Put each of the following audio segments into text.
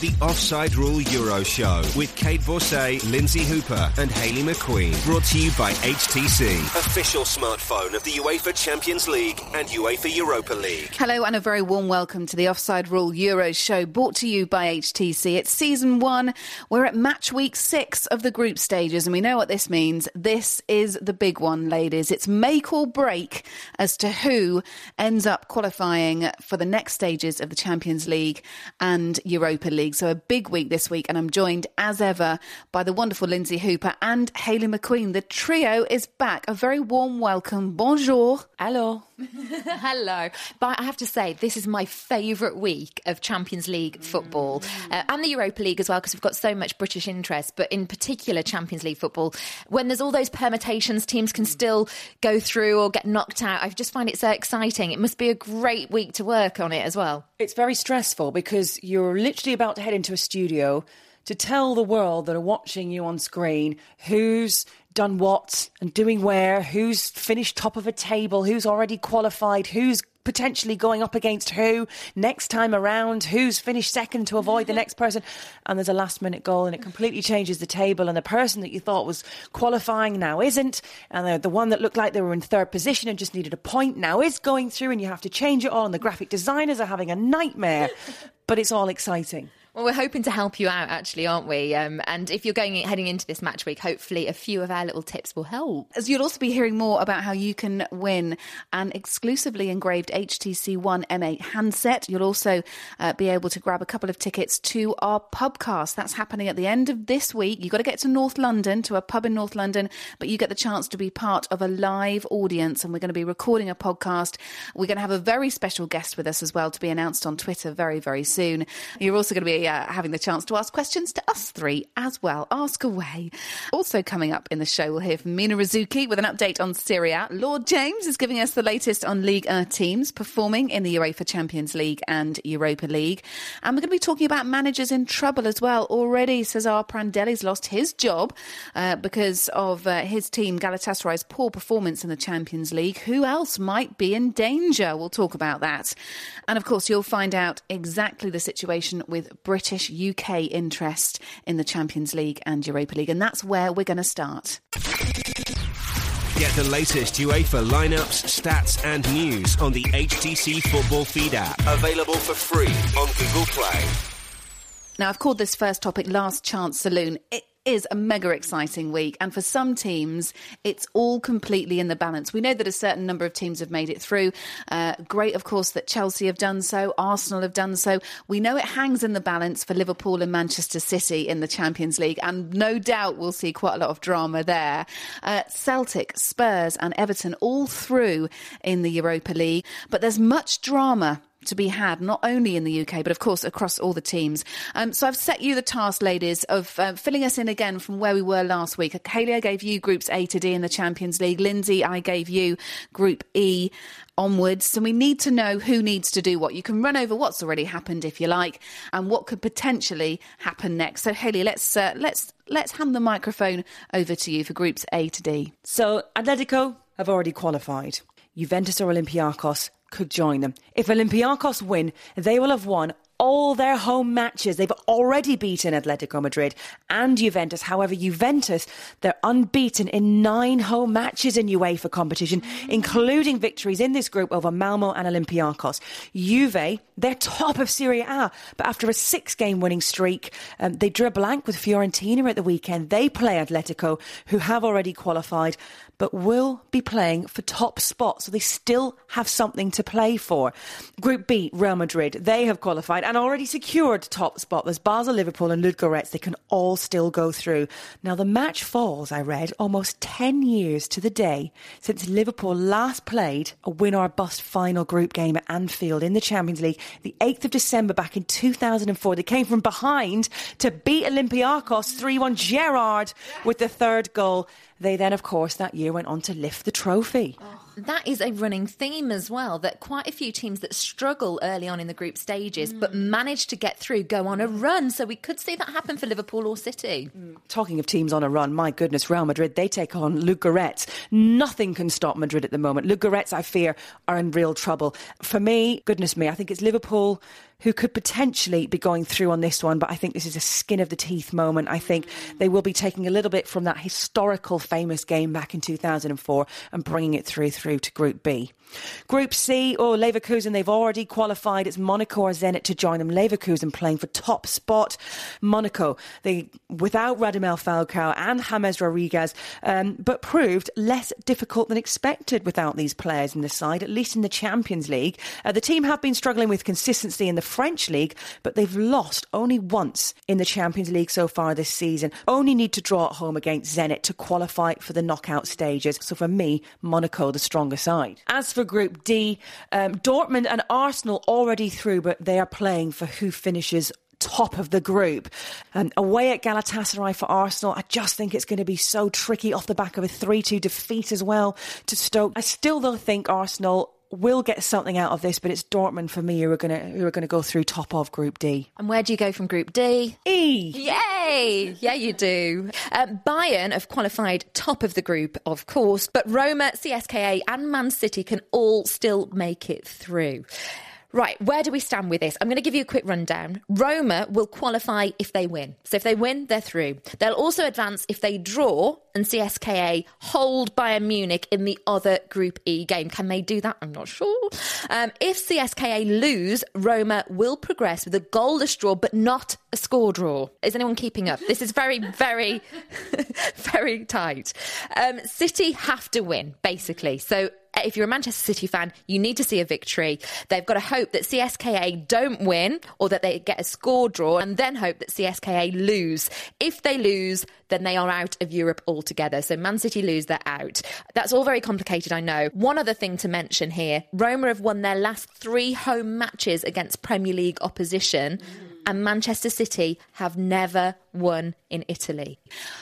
The Offside Rule Euro Show with Kait Borsay, Lynsey Hooper, and Hayley McQueen. Brought to you by HTC, official smartphone of the UEFA Champions League and UEFA Europa League. Hello, and a very warm welcome to the Offside Rule Euro Show, brought to you by HTC. It's season one. We're at match week six of the group stages, and we know what this means. This is the big one, ladies. It's make or break as to who ends up qualifying for the next stages of the Champions League and Europa League. So a big week this week, and I'm joined as ever by the wonderful Lynsey Hooper and Hayley McQueen. The trio is back. A very warm welcome. Bonjour. Hello. Hello. But I have to say, this is my favourite week of Champions League football uh, and the Europa League as well, because we've got so much British interest, but in particular Champions League football. When there's all those permutations, teams can still go through or get knocked out. I just find it so exciting. It must be a great week to work on it as well. It's very stressful because you're literally about to head into a studio to tell the world that are watching you on screen who's done what and doing where, who's finished top of a table, who's already qualified, who's potentially going up against who next time around, who's finished second to avoid the next person. And there's a last minute goal and it completely changes the table. And the person that you thought was qualifying now isn't. And the, the one that looked like they were in third position and just needed a point now is going through and you have to change it all. And the graphic designers are having a nightmare, but it's all exciting. Well, we're hoping to help you out, actually, aren't we? Um, and if you're going heading into this match week, hopefully a few of our little tips will help. As you'll also be hearing more about how you can win an exclusively engraved HTC One M8 handset. You'll also uh, be able to grab a couple of tickets to our pubcast. That's happening at the end of this week. You've got to get to North London, to a pub in North London, but you get the chance to be part of a live audience, and we're going to be recording a podcast. We're going to have a very special guest with us as well to be announced on Twitter very, very soon. You're also going to be uh, having the chance to ask questions to us three as well. Ask away. Also coming up in the show, we'll hear from Mina Rzouki with an update on Syria. Laure James is giving us the latest on Ligue 1 teams performing in the UEFA Champions League and Europa League. And we're going to be talking about managers in trouble as well. Already, Cesare Prandelli's lost his job uh, because of uh, his team Galatasaray's poor performance in the Champions League. Who else might be in danger? We'll talk about that. And of course, you'll find out exactly the situation with British UK interest in the Champions League and Europa League. And that's where we're going to start. Get the latest UEFA lineups, stats, and news on the HTC Football Feed app. Available for free on Google Play. Now, I've called this first topic Last Chance Saloon. It is a mega exciting week. And for some teams, it's all completely in the balance. We know that a certain number of teams have made it through. Uh, great, of course, that Chelsea have done so, Arsenal have done so. We know it hangs in the balance for Liverpool and Manchester City in the Champions League. And no doubt we'll see quite a lot of drama there. Uh, Celtic, Spurs, and Everton all through in the Europa League. But there's much drama to be had, not only in the UK, but of course across all the teams. Um, so I've set you the task, ladies, of uh, filling us in again from where we were last week. Hayley, I gave you groups A to D in the Champions League. Lynsey, I gave you Group E onwards. So we need to know who needs to do what. You can run over what's already happened if you like, and what could potentially happen next. So Hayley, let's uh, let's let's hand the microphone over to you for groups A to D. So Atletico have already qualified. Juventus or Olympiacos could join them. If Olympiacos win, they will have won all their home matches. They've already beaten Atletico Madrid and Juventus. However, Juventus, they're unbeaten in nine home matches in UEFA competition, including victories in this group over Malmo and Olympiacos. Juve, they're top of Serie A, but after a six game winning streak, um, they drew a blank with Fiorentina at the weekend. They play Atletico, who have already qualified but will be playing for top spot. so they still have something to play for. Group B, Real Madrid, they have qualified and already secured top spot. There's Basel, Liverpool, and Ludogorets. They can all still go through. Now, the match falls, I read, almost 10 years to the day since Liverpool last played a win or bust final group game at Anfield in the Champions League, the 8th of December back in 2004. They came from behind to beat Olympiacos 3 1. Gerrard with the third goal. They then, of course, that year went on to lift the trophy. Oh. That is a running theme as well, that quite a few teams that struggle early on in the group stages mm. but manage to get through go on a run. So we could see that happen for Liverpool or City. Mm. Talking of teams on a run, my goodness, Real Madrid, they take on Ludogorets. Nothing can stop Madrid at the moment. Ludogorets, I fear, are in real trouble. For me, goodness me, I think it's Liverpool who could potentially be going through on this one, but I think this is a skin of the teeth moment. I think they will be taking a little bit from that historical famous game back in 2004 and bringing it through through to Group B. Group C, oh, Leverkusen, they've already qualified. It's Monaco or Zenit to join them. Leverkusen playing for top spot. Monaco, they without Radamel Falcao and James Rodriguez, um, but proved less difficult than expected without these players in the side, at least in the Champions League. Uh, the team have been struggling with consistency in the French league, but they've lost only once in the Champions League so far this season. Only need to draw at home against Zenit to qualify for the knockout stages. So for me, Monaco the stronger side. As for Group D, um, Dortmund and Arsenal already through, but they are playing for who finishes top of the group. Um, away at Galatasaray for Arsenal, I just think it's going to be so tricky off the back of a 3 2 defeat as well to Stoke. I still, though, think Arsenal will get something out of this, but it's Dortmund for me who are going to who are going to go through top of Group D. And where do you go from Group D? E. Yay! Yeah, you do. Um, Bayern have qualified top of the group, of course, but Roma, CSKA, and Man City can all still make it through. Right, where do we stand with this? I'm going to give you a quick rundown. Roma will qualify if they win. So if they win, they're through. They'll also advance if they draw and CSKA hold Bayern Munich in the other Group E game. Can they do that? I'm not sure. Um, if CSKA lose, Roma will progress with a goalless draw, but not a score draw. Is anyone keeping up? This is very, very, very tight. Um, City have to win, basically. So if you're a Manchester City fan, you need to see a victory. They've got to hope that CSKA don't win or that they get a score draw and then hope that CSKA lose. If they lose, then they are out of Europe altogether. So Man City lose, they're out. That's all very complicated, I know. One other thing to mention here Roma have won their last three home matches against Premier League opposition. Mm and Manchester City have never won in Italy.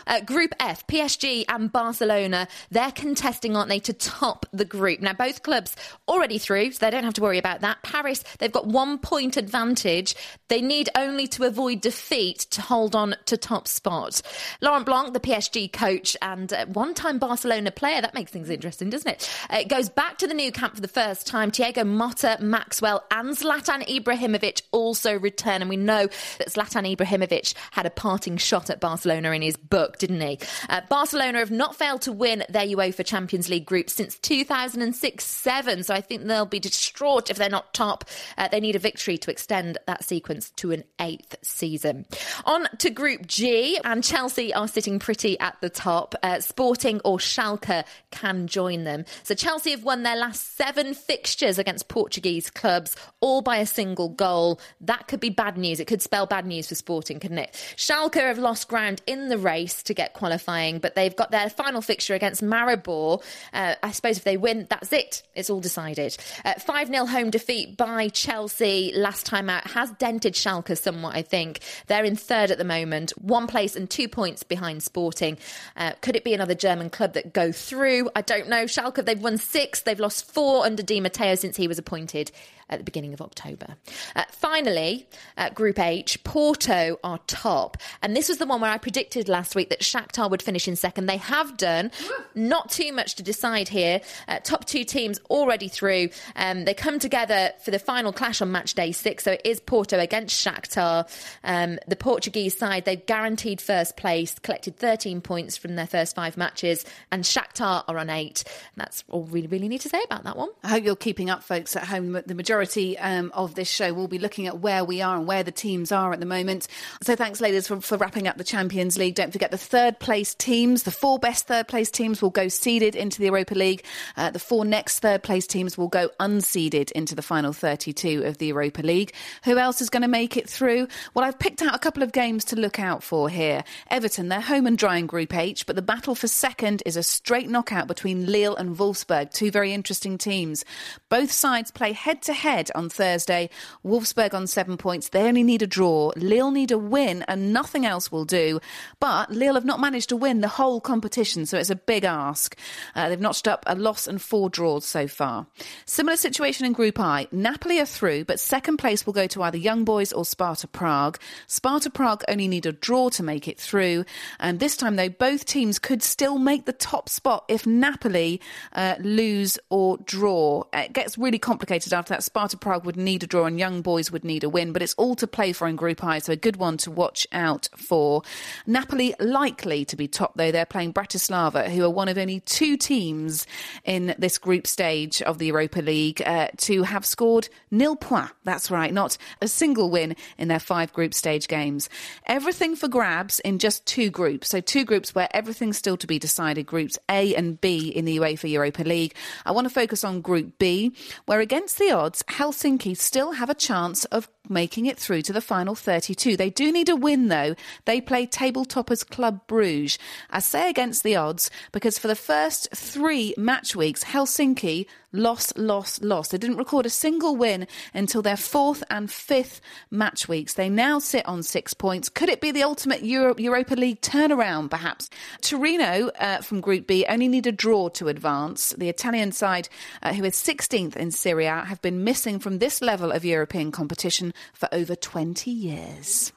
Uh, group F, PSG and Barcelona, they're contesting, aren't they, to top the group. Now, both clubs already through, so they don't have to worry about that. Paris, they've got one point advantage. They need only to avoid defeat to hold on to top spot. Laurent Blanc, the PSG coach and uh, one time Barcelona player, that makes things interesting, doesn't it? Uh, it goes back to the Nou Camp for the first time. Thiago Motta, Maxwell, and Zlatan Ibrahimovic also return, and we know that Zlatan Ibrahimovic had a parting shot at Barcelona in his book, didn't he? Uh, Barcelona have not failed to win their UEFA Champions League group since 2006 7, so I think they'll be distraught if they're not top. Uh, they need a victory to extend that sequence to an eighth season. On to Group G, and Chelsea are sitting pretty at the top. Uh, Sporting or Schalke can join them. So Chelsea have won their last seven fixtures against Portuguese clubs, all by a single goal. That could be bad news. It could spell bad news for Sporting, couldn't it? Schalke have lost ground in the race to get qualifying, but they've got their final fixture against Maribor. Uh, I suppose if they win, that's it. It's all decided. 5 uh, 0 home defeat by Chelsea last time out has dented Schalke somewhat, I think. They're in third at the moment, one place and two points behind Sporting. Uh, could it be another German club that go through? I don't know. Schalke, they've won six, they've lost four under Di Matteo since he was appointed at the beginning of October. Uh, finally, Group H, Porto are top. And this was the one where I predicted last week that Shakhtar would finish in second. They have done. Not too much to decide here. Uh, top two teams already through. Um, they come together for the final clash on match day six. So it is Porto against Shakhtar. Um, the Portuguese side, they've guaranteed first place, collected 13 points from their first five matches. And Shakhtar are on eight. And that's all we really need to say about that one. I hope you're keeping up, folks, at home. The majority majority um, of this show we'll be looking at where we are and where the teams are at the moment. So thanks, ladies, for, for wrapping up the Champions League. Don't forget the third place teams, the four best third place teams will go seeded into the Europa League. Uh, the four next third place teams will go unseeded into the final 32 of the Europa League. Who else is going to make it through? Well, I've picked out a couple of games to look out for here. Everton, they're home and dry in Group H, but the battle for second is a straight knockout between Lille and Wolfsburg, two very interesting teams. Both sides play head to head on Thursday. Wolfsburg on seven points. They only need a draw. Lille need a win, and nothing else will do. But Lille have not managed to win the whole competition, so it's a big ask. Uh, they've notched up a loss and four draws so far. Similar situation in Group I. Napoli are through, but second place will go to either Young Boys or Sparta Prague. Sparta Prague only need a draw to make it through, and this time though, both teams could still make the top spot if Napoli uh, lose or draw. It gets really complicated after that. Sparta Prague would need a draw, and Young Boys would need a win, but it's all to play for in Group I, so a good one to watch out for. Napoli likely to be top though. They're playing Bratislava, who are one of only two teams in this group stage of the Europa League uh, to have scored nil points. That's right, not a single win in their five group stage games. Everything for grabs in just two groups. So, two groups where everything's still to be decided groups A and B in the UEFA Europa League. I want to focus on Group B, where against the odds, Helsinki still have a chance of making it through to the final 32. They do need a win, though. They play table toppers Club Bruges. I say against the odds because for the first three match weeks, Helsinki lost, lost, lost. They didn't record a single win until their fourth and fifth match weeks. They now sit on six points. Could it be the ultimate Euro- Europa League turnaround, perhaps? Torino uh, from Group B only need a draw to advance. The Italian side, uh, who is 16th in Serie A, have been missing from this level of European competition for over 20 years.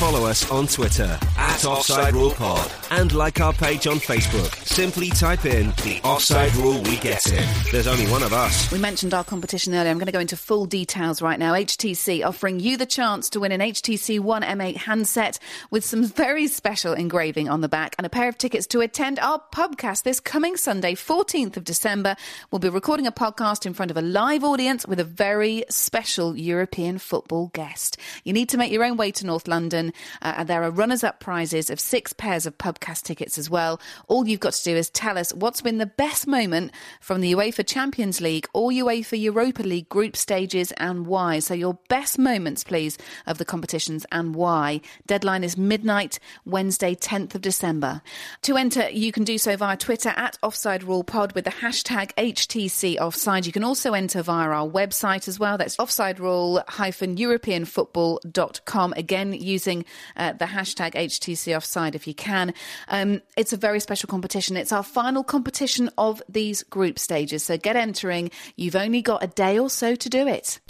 Follow us on Twitter at Offside Rule Pod and like our page on Facebook. Simply type in the Offside Rule We Get It. There's only one of us. We mentioned our competition earlier. I'm going to go into full details right now. HTC offering you the chance to win an HTC One M8 handset with some very special engraving on the back and a pair of tickets to attend our pubcast this coming Sunday, 14th of December. We'll be recording a podcast in front of a live audience with a very special European football guest. You need to make your own way to North London. Uh, there are runners up prizes of six pairs of pubcast tickets as well. All you've got to do is tell us what's been the best moment from the UEFA Champions League or UEFA Europa League group stages and why. So, your best moments, please, of the competitions and why. Deadline is midnight, Wednesday, 10th of December. To enter, you can do so via Twitter at Offside Rule Pod with the hashtag HTC Offside. You can also enter via our website as well. That's offside rule europeanfootball.com. Again, using uh, the hashtag HTC Offside if you can. Um, it's a very special competition. It's our final competition of these group stages. So get entering. You've only got a day or so to do it.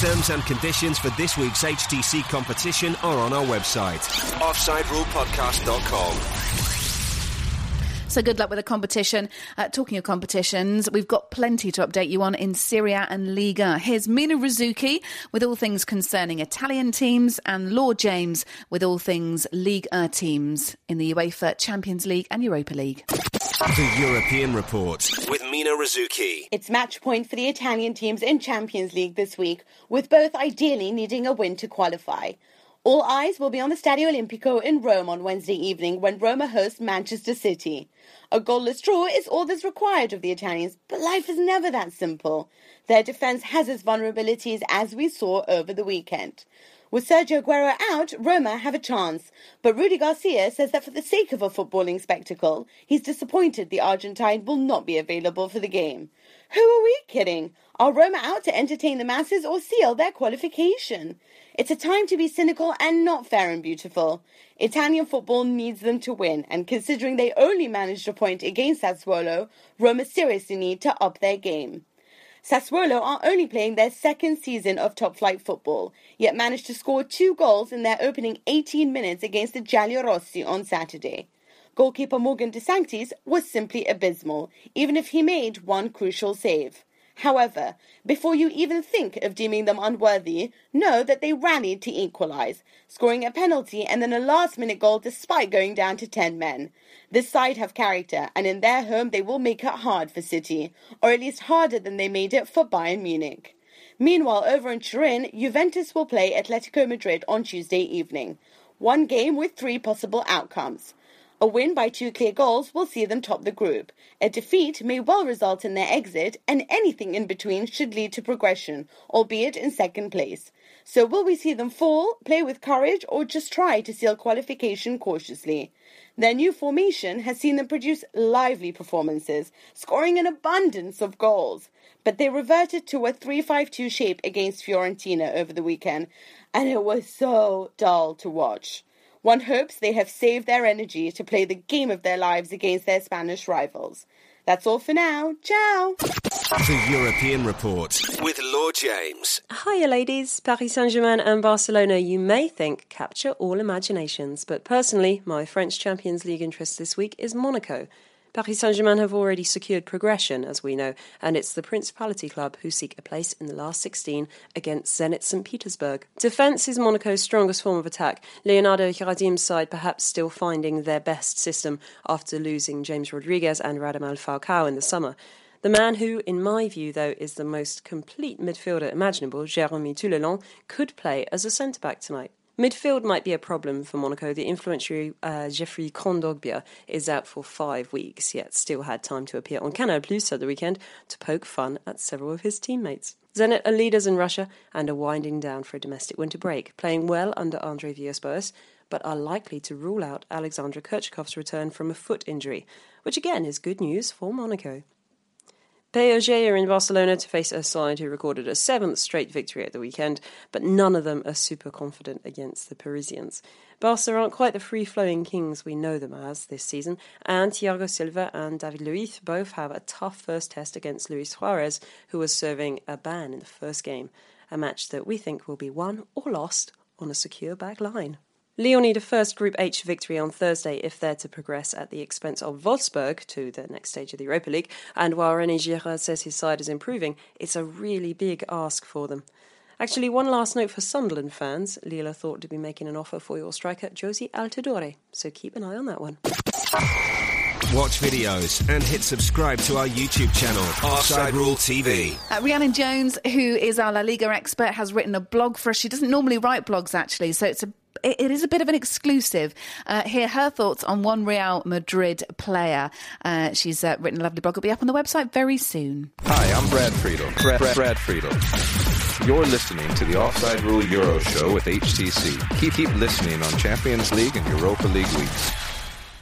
Terms and conditions for this week's HTC competition are on our website, offsiderulepodcast.com. So good luck with the competition. Uh, talking of competitions, we've got plenty to update you on in Serie A and Liga. Here's Mina Rzouki with all things concerning Italian teams and Laure James with all things League A teams in the UEFA Champions League and Europa League. The European Report with Mina Rzouki. It's match point for the Italian teams in Champions League this week, with both ideally needing a win to qualify. All eyes will be on the Stadio Olimpico in Rome on Wednesday evening when Roma host Manchester City. A goalless draw is all that's required of the Italians, but life is never that simple. Their defence has its vulnerabilities, as we saw over the weekend. With Sergio Aguero out, Roma have a chance, but Rudy Garcia says that for the sake of a footballing spectacle, he's disappointed the Argentine will not be available for the game. Who are we kidding? Are Roma out to entertain the masses or seal their qualification? It's a time to be cynical and not fair and beautiful. Italian football needs them to win, and considering they only managed a point against Sassuolo, Roma seriously need to up their game. Sassuolo are only playing their second season of top flight football, yet managed to score two goals in their opening 18 minutes against the Giallorossi on Saturday. Goalkeeper Morgan De Sanctis was simply abysmal, even if he made one crucial save. However, before you even think of deeming them unworthy, know that they rallied to equalise, scoring a penalty and then a last minute goal despite going down to 10 men. This side have character, and in their home they will make it hard for City, or at least harder than they made it for Bayern Munich. Meanwhile, over in Turin, Juventus will play Atletico Madrid on Tuesday evening. One game with three possible outcomes. A win by two clear goals will see them top the group. A defeat may well result in their exit, and anything in between should lead to progression, albeit in second place. So, will we see them fall, play with courage, or just try to seal qualification cautiously? Their new formation has seen them produce lively performances, scoring an abundance of goals. But they reverted to a 3 5 2 shape against Fiorentina over the weekend, and it was so dull to watch. One hopes they have saved their energy to play the game of their lives against their Spanish rivals. That's all for now. Ciao. The European Report with Laure James. Hiya, ladies. Paris Saint Germain and Barcelona, you may think, capture all imaginations, but personally, my French Champions League interest this week is Monaco. Paris Saint Germain have already secured progression, as we know, and it's the Principality Club who seek a place in the last 16 against Zenit St. Petersburg. Defence is Monaco's strongest form of attack. Leonardo Jardim's side perhaps still finding their best system after losing James Rodriguez and Radamel Falcao in the summer. The man who, in my view, though, is the most complete midfielder imaginable, Jeremy Toulalan, could play as a centre back tonight. Midfield might be a problem for Monaco. The influential uh, Geoffrey is out for five weeks, yet still had time to appear on Canal Plus at the weekend to poke fun at several of his teammates. Zenit are leaders in Russia and are winding down for a domestic winter break, playing well under Andre Villas-Boas, but are likely to rule out Alexander Kerzhakov's return from a foot injury, which again is good news for Monaco. PSG are in Barcelona to face a side who recorded a seventh straight victory at the weekend, but none of them are super confident against the Parisians. Barca aren't quite the free flowing kings we know them as this season, and Thiago Silva and David Luiz both have a tough first test against Luis Suarez, who was serving a ban in the first game, a match that we think will be won or lost on a secure back line. Lyon need a first Group H victory on Thursday if they're to progress at the expense of Wolfsburg to the next stage of the Europa League. And while René Girard says his side is improving, it's a really big ask for them. Actually, one last note for Sunderland fans. Lille are thought to be making an offer for your striker, Jozy Altidore, so keep an eye on that one. Watch videos and hit subscribe to our YouTube channel, Offside Rule TV. Uh, Rhiannon Jones, who is our La Liga expert, has written a blog for us. She doesn't normally write blogs, actually, so it's a it is a bit of an exclusive. Uh, hear her thoughts on one Real Madrid player. Uh, she's uh, written a lovely blog. It'll be up on the website very soon. Hi, I'm Brad Friedel. Brad, Brad, Brad Friedel. You're listening to the Offside Rule Euro Show with HTC. Keep keep listening on Champions League and Europa League weeks.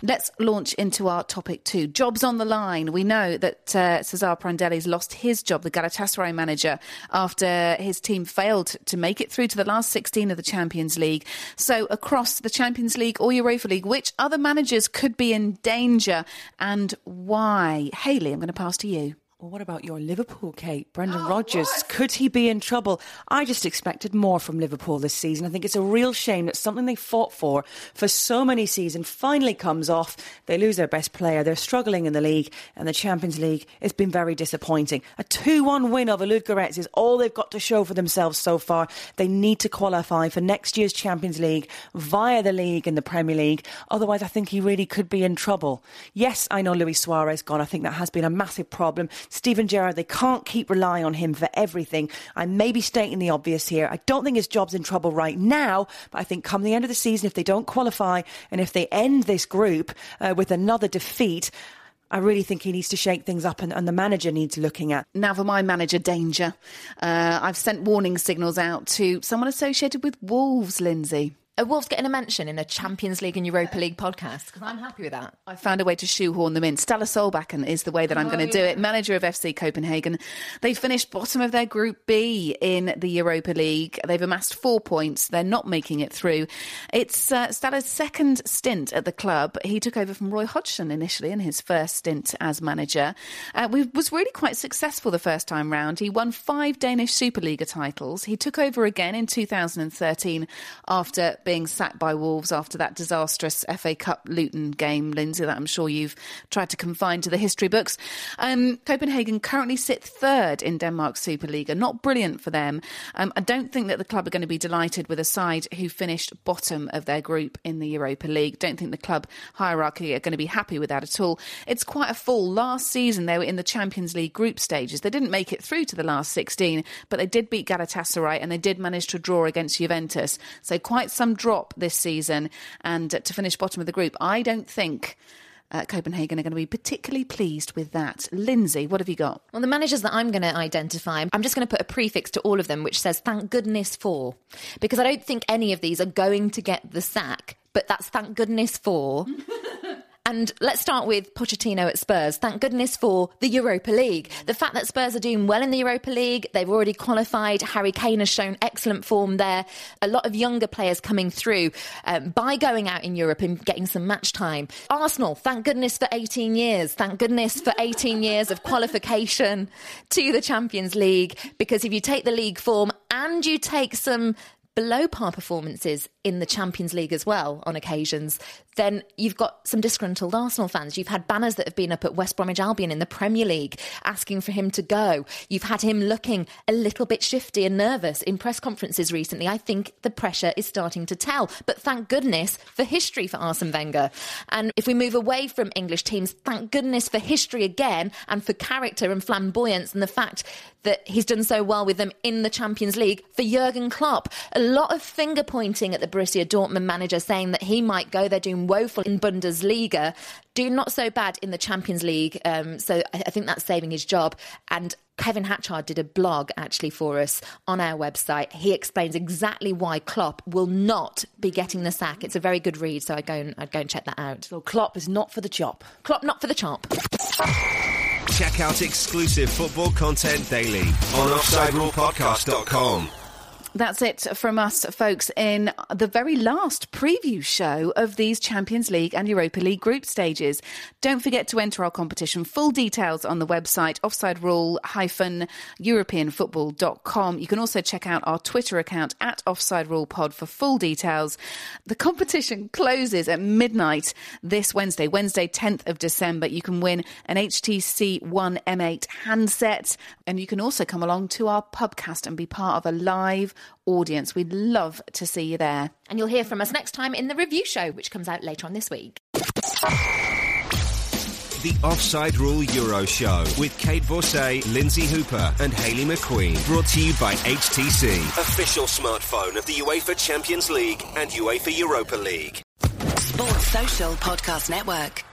Let's launch into our topic two. Jobs on the line. We know that uh, Cesare Prandelli's lost his job, the Galatasaray manager, after his team failed to make it through to the last 16 of the Champions League. So, across the Champions League or Europa League, which other managers could be in danger and why? Hayley, I'm going to pass to you. Well, what about your Liverpool, Kait? Brendan oh, Rodgers, what? could he be in trouble? I just expected more from Liverpool this season. I think it's a real shame that something they fought for for so many seasons finally comes off. They lose their best player. They're struggling in the league, and the Champions League It's been very disappointing. A 2 1 win over Ludogorets is all they've got to show for themselves so far. They need to qualify for next year's Champions League via the league and the Premier League. Otherwise, I think he really could be in trouble. Yes, I know Luis Suarez gone. I think that has been a massive problem. Steven Gerrard, they can't keep relying on him for everything. I may be stating the obvious here. I don't think his job's in trouble right now, but I think come the end of the season, if they don't qualify and if they end this group uh, with another defeat, I really think he needs to shake things up and, and, the manager needs looking at. Now, for my manager, danger. Uh, I've sent warning signals out to someone associated with Wolves, Lynsey. Are Wolves getting a mention in a Champions League and Europa League podcast? Because I'm happy with that. I found a way to shoehorn them in. Ståle Solbakken is the way that I'm oh, going to yeah. do it. Manager of FC Copenhagen. They finished bottom of their Group B in the Europa League. They've amassed four points. They're not making it through. It's uh, Ståle's second stint at the club. He took over from Roy Hodgson initially in his first stint as manager. Uh, we was really quite successful the first time round. He won five Danish Superliga titles. He took over again in 2013 after being sacked by Wolves after that disastrous FA Cup Luton game, Lynsey, that I'm sure you've tried to confine to the history books. Um, Copenhagen currently sit third in Denmark's Superliga. Not brilliant for them. Um, I don't think that the club are going to be delighted with a side who finished bottom of their group in the Europa League. Don't think the club hierarchy are going to be happy with that at all. It's quite a fall. Last season, they were in the Champions League group stages. They didn't make it through to the last 16, but they did beat Galatasaray and they did manage to draw against Juventus. So quite some drop this season. And to finish bottom of the group, I don't think. Uh, Copenhagen are going to be particularly pleased with that. Lynsey, what have you got? Well, the managers that I'm going to identify, I'm just going to put a prefix to all of them which says thank goodness for, because I don't think any of these are going to get the sack, but that's thank goodness for. And let's start with Pochettino at Spurs. Thank goodness for the Europa League. The fact that Spurs are doing well in the Europa League, they've already qualified. Harry Kane has shown excellent form there. A lot of younger players coming through um, by going out in Europe and getting some match time. Arsenal, thank goodness for 18 years. Thank goodness for 18 years of qualification to the Champions League. Because if you take the league form and you take some below par performances in the Champions League as well on occasions, then you've got some disgruntled Arsenal fans. You've had banners that have been up at West Bromwich Albion in the Premier League asking for him to go. You've had him looking a little bit shifty and nervous in press conferences recently. I think the pressure is starting to tell. But thank goodness for history for Arsene Wenger. And if we move away from English teams, thank goodness for history again and for character and flamboyance and the fact that he's done so well with them in the Champions League for Jurgen Klopp. A lot of finger pointing at the Borussia Dortmund manager saying that he might go. They're doing woeful in Bundesliga, do not so bad in the Champions League. Um, so I, I think that's saving his job. And Kevin Hatchard did a blog actually for us on our website. He explains exactly why Klopp will not be getting the sack. It's a very good read, so I'd go and, I'd go and check that out. So Klopp is not for the chop. Klopp not for the chop. Check out exclusive football content daily on OffsideRulePodcast.com. That's it from us, folks, in the very last preview show of these Champions League and Europa League group stages. Don't forget to enter our competition. Full details on the website offsiderule-europeanfootball.com. You can also check out our Twitter account at offside rule pod for full details. The competition closes at midnight this Wednesday, Wednesday, 10th of December. You can win an HTC One M8 handset, and you can also come along to our pubcast and be part of a live audience. We'd love to see you there. And you'll hear from us next time in the review show, which comes out later on this week. The Offside Rule Euro Show with Kait Borsay, Lynsey Hooper, and Hayley McQueen. Brought to you by HTC, official smartphone of the UEFA Champions League and UEFA Europa League. Sports Social Podcast Network.